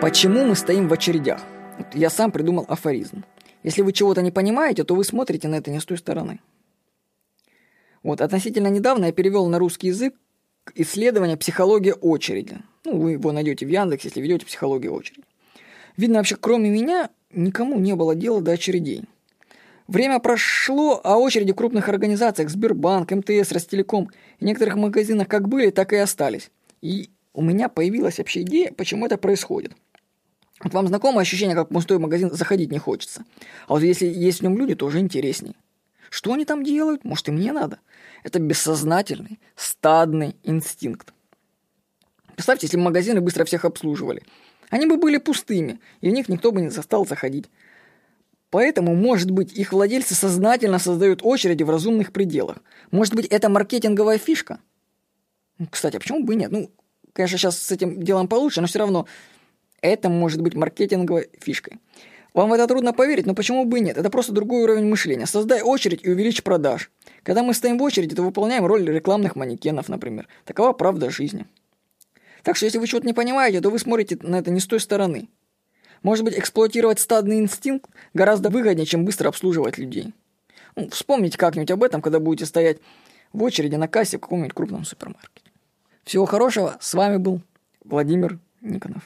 Почему мы стоим в очередях? Вот я сам придумал афоризм. Если вы чего-то не понимаете, то вы смотрите на это не с той стороны. Вот, относительно недавно я перевел на русский язык исследование «Психология очереди». Ну, вы его найдете в Яндекс, если ведете «Психология очереди». Видно, вообще, кроме меня, никому не было дела до очередей. Время прошло, а очереди в крупных организациях Сбербанк, МТС, Ростелеком и некоторых магазинах как были, так и остались. И у меня появилась вообще идея, почему это происходит. Вот вам знакомо ощущение, как в пустой магазин заходить не хочется. А вот если есть в нем люди, то уже интересней. Что они там делают? Может, и мне надо? Это бессознательный, стадный инстинкт. Представьте, если магазины быстро всех обслуживали. Они бы были пустыми, и в них никто бы не застал заходить. Поэтому, может быть, их владельцы сознательно создают очереди в разумных пределах. Может быть, это маркетинговая фишка? Кстати, а почему бы и нет? Ну, конечно, сейчас с этим делом получше, но все равно это может быть маркетинговой фишкой. Вам в это трудно поверить, но почему бы и нет? Это просто другой уровень мышления. Создай очередь и увеличь продаж. Когда мы стоим в очереди, то выполняем роль рекламных манекенов, например. Такова правда жизни. Так что если вы что-то не понимаете, то вы смотрите на это не с той стороны. Может быть, эксплуатировать стадный инстинкт гораздо выгоднее, чем быстро обслуживать людей. Ну, вспомните как-нибудь об этом, когда будете стоять в очереди на кассе в каком-нибудь крупном супермаркете. Всего хорошего. С вами был Владимир Никонов.